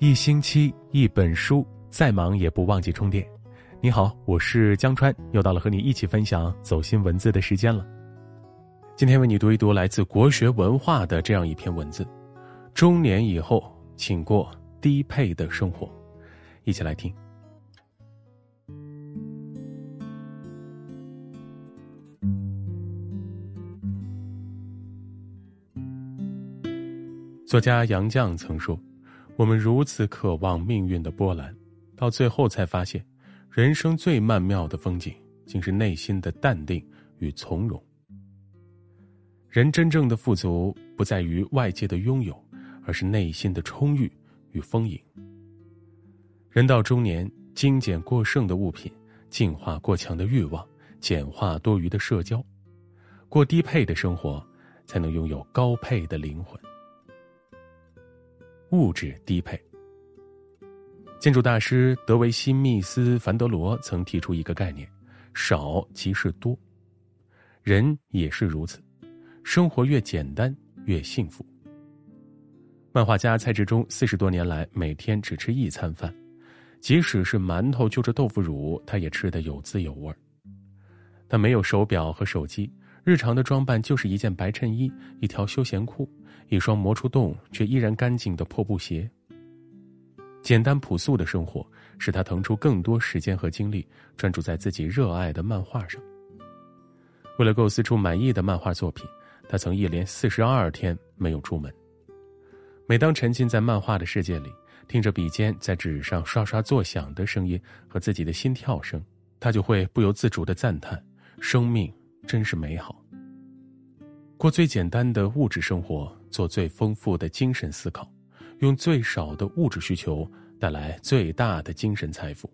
一星期一本书，再忙也不忘记充电。你好，我是江川，又到了和你一起分享走心文字的时间了。今天为你读一读来自国学文化的这样一篇文字：中年以后，请过低配的生活。一起来听。作家杨绛曾说。我们如此渴望命运的波澜，到最后才发现，人生最曼妙的风景，竟是内心的淡定与从容。人真正的富足，不在于外界的拥有，而是内心的充裕与丰盈。人到中年，精简过剩的物品，净化过强的欲望，简化多余的社交，过低配的生活，才能拥有高配的灵魂。物质低配。建筑大师德维西密斯·凡德罗曾提出一个概念：少即是多。人也是如此，生活越简单越幸福。漫画家蔡志忠四十多年来每天只吃一餐饭，即使是馒头就着豆腐乳，他也吃得有滋有味。他没有手表和手机，日常的装扮就是一件白衬衣、一条休闲裤。一双磨出洞却依然干净的破布鞋。简单朴素的生活使他腾出更多时间和精力，专注在自己热爱的漫画上。为了构思出满意的漫画作品，他曾一连四十二天没有出门。每当沉浸在漫画的世界里，听着笔尖在纸上刷刷作响的声音和自己的心跳声，他就会不由自主的赞叹：生命真是美好。过最简单的物质生活，做最丰富的精神思考，用最少的物质需求带来最大的精神财富。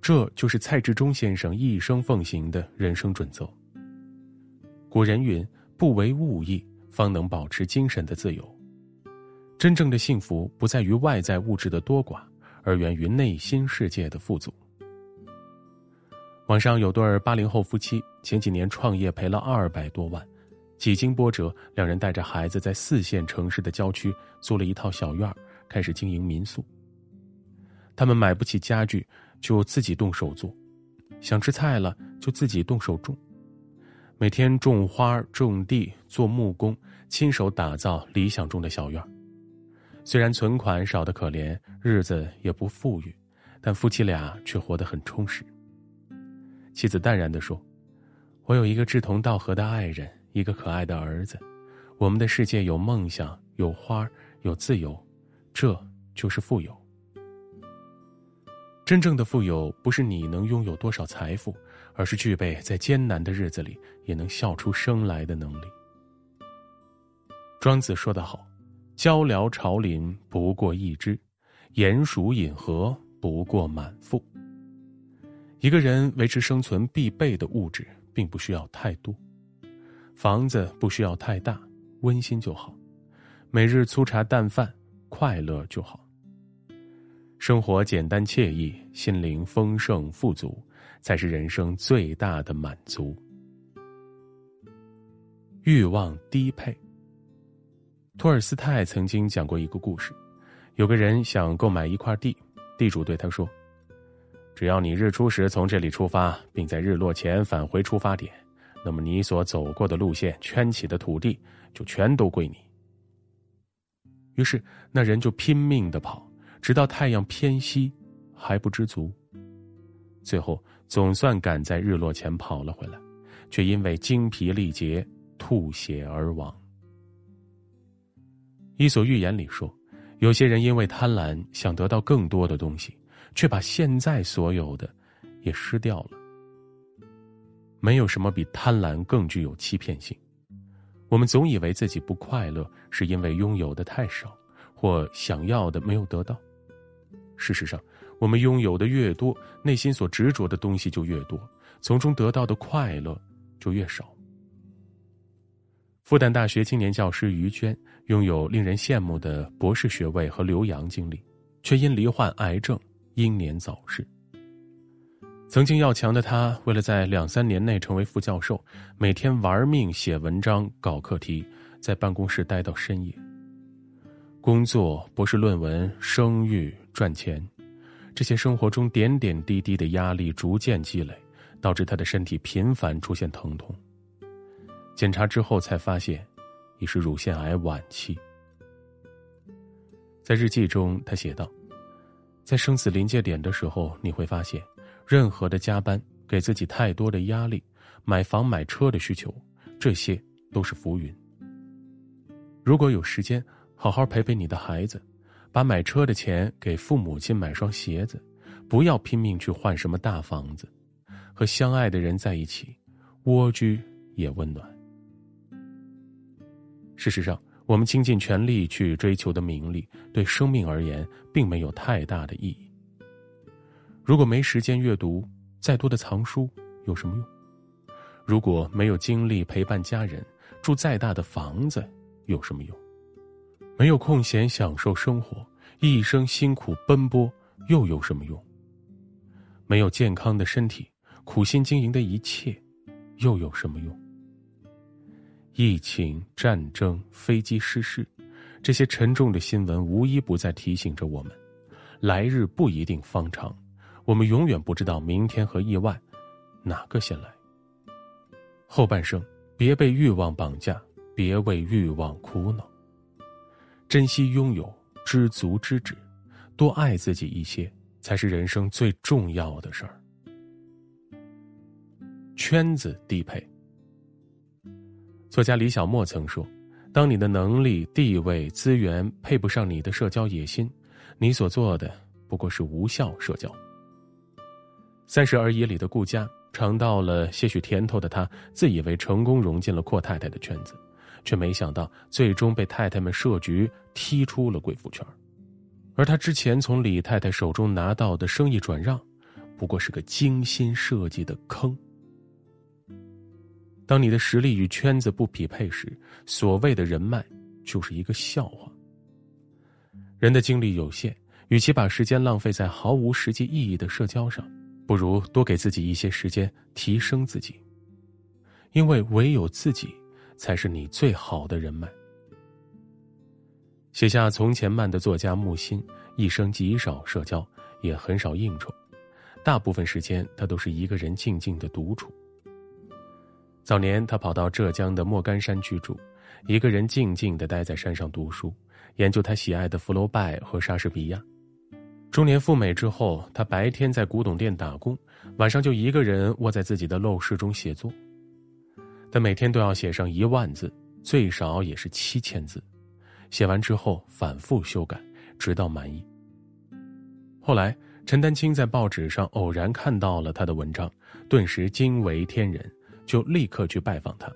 这就是蔡志忠先生一生奉行的人生准则。古人云：“不为物役，方能保持精神的自由。”真正的幸福不在于外在物质的多寡，而源于内心世界的富足。网上有对八零后夫妻，前几年创业赔了二百多万。几经波折，两人带着孩子在四线城市的郊区租了一套小院开始经营民宿。他们买不起家具，就自己动手做；想吃菜了，就自己动手种。每天种花、种地、做木工，亲手打造理想中的小院虽然存款少得可怜，日子也不富裕，但夫妻俩却活得很充实。妻子淡然地说：“我有一个志同道合的爱人。”一个可爱的儿子，我们的世界有梦想，有花，有自由，这就是富有。真正的富有，不是你能拥有多少财富，而是具备在艰难的日子里也能笑出声来的能力。庄子说得好：“鹪鹩巢林不过一枝，鼹鼠饮河不过满腹。”一个人维持生存必备的物质，并不需要太多。房子不需要太大，温馨就好；每日粗茶淡饭，快乐就好。生活简单惬意，心灵丰盛富足，才是人生最大的满足。欲望低配。托尔斯泰曾经讲过一个故事：有个人想购买一块地，地主对他说：“只要你日出时从这里出发，并在日落前返回出发点。”那么你所走过的路线圈起的土地就全都归你。于是那人就拼命的跑，直到太阳偏西，还不知足。最后总算赶在日落前跑了回来，却因为精疲力竭吐血而亡。伊索寓言里说，有些人因为贪婪想得到更多的东西，却把现在所有的也失掉了。没有什么比贪婪更具有欺骗性。我们总以为自己不快乐，是因为拥有的太少，或想要的没有得到。事实上，我们拥有的越多，内心所执着的东西就越多，从中得到的快乐就越少。复旦大学青年教师于娟拥有令人羡慕的博士学位和留洋经历，却因罹患癌症英年早逝。曾经要强的他，为了在两三年内成为副教授，每天玩命写文章、搞课题，在办公室待到深夜。工作、博士论文、生育、赚钱，这些生活中点点滴滴的压力逐渐积累，导致他的身体频繁出现疼痛。检查之后才发现，已是乳腺癌晚期。在日记中，他写道：“在生死临界点的时候，你会发现，任何的加班、给自己太多的压力、买房买车的需求，这些都是浮云。如果有时间。”好好陪陪你的孩子，把买车的钱给父母亲买双鞋子，不要拼命去换什么大房子。和相爱的人在一起，蜗居也温暖。事实上，我们倾尽全力去追求的名利，对生命而言并没有太大的意义。如果没时间阅读，再多的藏书有什么用？如果没有精力陪伴家人，住再大的房子有什么用？没有空闲享受生活，一生辛苦奔波又有什么用？没有健康的身体，苦心经营的一切又有什么用？疫情、战争、飞机失事，这些沉重的新闻无一不在提醒着我们：来日不一定方长，我们永远不知道明天和意外哪个先来。后半生，别被欲望绑架，别为欲望苦恼。珍惜拥有，知足知止，多爱自己一些，才是人生最重要的事儿。圈子低配。作家李小莫曾说：“当你的能力、地位、资源配不上你的社交野心，你所做的不过是无效社交。”三十而已里的顾佳，尝到了些许甜头的她，自以为成功融进了阔太太的圈子。却没想到，最终被太太们设局踢出了贵妇圈而他之前从李太太手中拿到的生意转让，不过是个精心设计的坑。当你的实力与圈子不匹配时，所谓的人脉就是一个笑话。人的精力有限，与其把时间浪费在毫无实际意义的社交上，不如多给自己一些时间提升自己，因为唯有自己。才是你最好的人脉。写下《从前慢》的作家木心，一生极少社交，也很少应酬，大部分时间他都是一个人静静的独处。早年他跑到浙江的莫干山居住，一个人静静的待在山上读书，研究他喜爱的福楼拜和莎士比亚。中年赴美之后，他白天在古董店打工，晚上就一个人窝在自己的陋室中写作。他每天都要写上一万字，最少也是七千字。写完之后反复修改，直到满意。后来，陈丹青在报纸上偶然看到了他的文章，顿时惊为天人，就立刻去拜访他，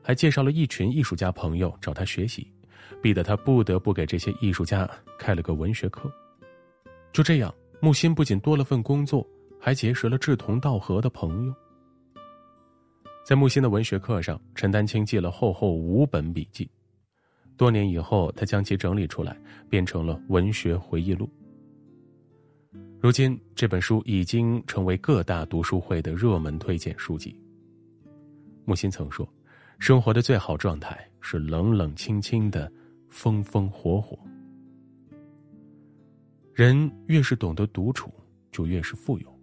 还介绍了一群艺术家朋友找他学习，逼得他不得不给这些艺术家开了个文学课。就这样，木心不仅多了份工作，还结识了志同道合的朋友。在木心的文学课上，陈丹青记了厚厚五本笔记。多年以后，他将其整理出来，变成了《文学回忆录》。如今，这本书已经成为各大读书会的热门推荐书籍。木心曾说：“生活的最好状态是冷冷清清的，风风火火。人越是懂得独处，就越是富有。”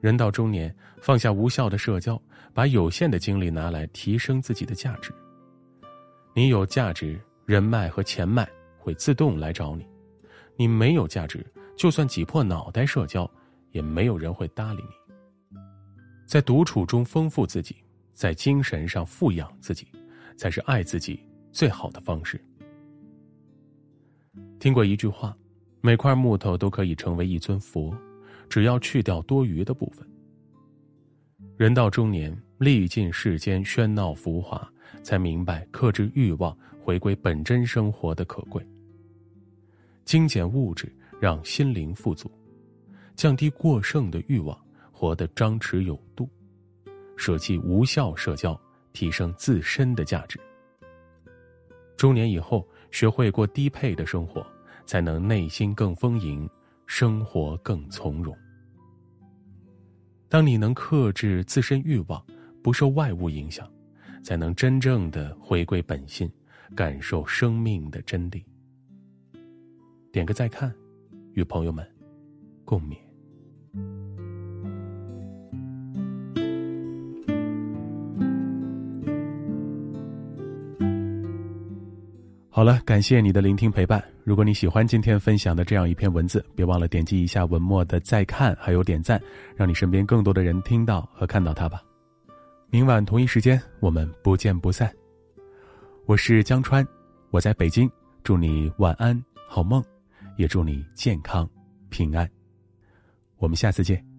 人到中年，放下无效的社交，把有限的精力拿来提升自己的价值。你有价值，人脉和钱脉会自动来找你；你没有价值，就算挤破脑袋社交，也没有人会搭理你。在独处中丰富自己，在精神上富养自己，才是爱自己最好的方式。听过一句话：每块木头都可以成为一尊佛。只要去掉多余的部分，人到中年，历尽世间喧闹浮华，才明白克制欲望、回归本真生活的可贵。精简物质，让心灵富足；降低过剩的欲望，活得张弛有度；舍弃无效社交，提升自身的价值。中年以后，学会过低配的生活，才能内心更丰盈。生活更从容。当你能克制自身欲望，不受外物影响，才能真正的回归本心，感受生命的真谛。点个再看，与朋友们共勉。好了，感谢你的聆听陪伴。如果你喜欢今天分享的这样一篇文字，别忘了点击一下文末的再看，还有点赞，让你身边更多的人听到和看到它吧。明晚同一时间，我们不见不散。我是江川，我在北京，祝你晚安好梦，也祝你健康平安。我们下次见。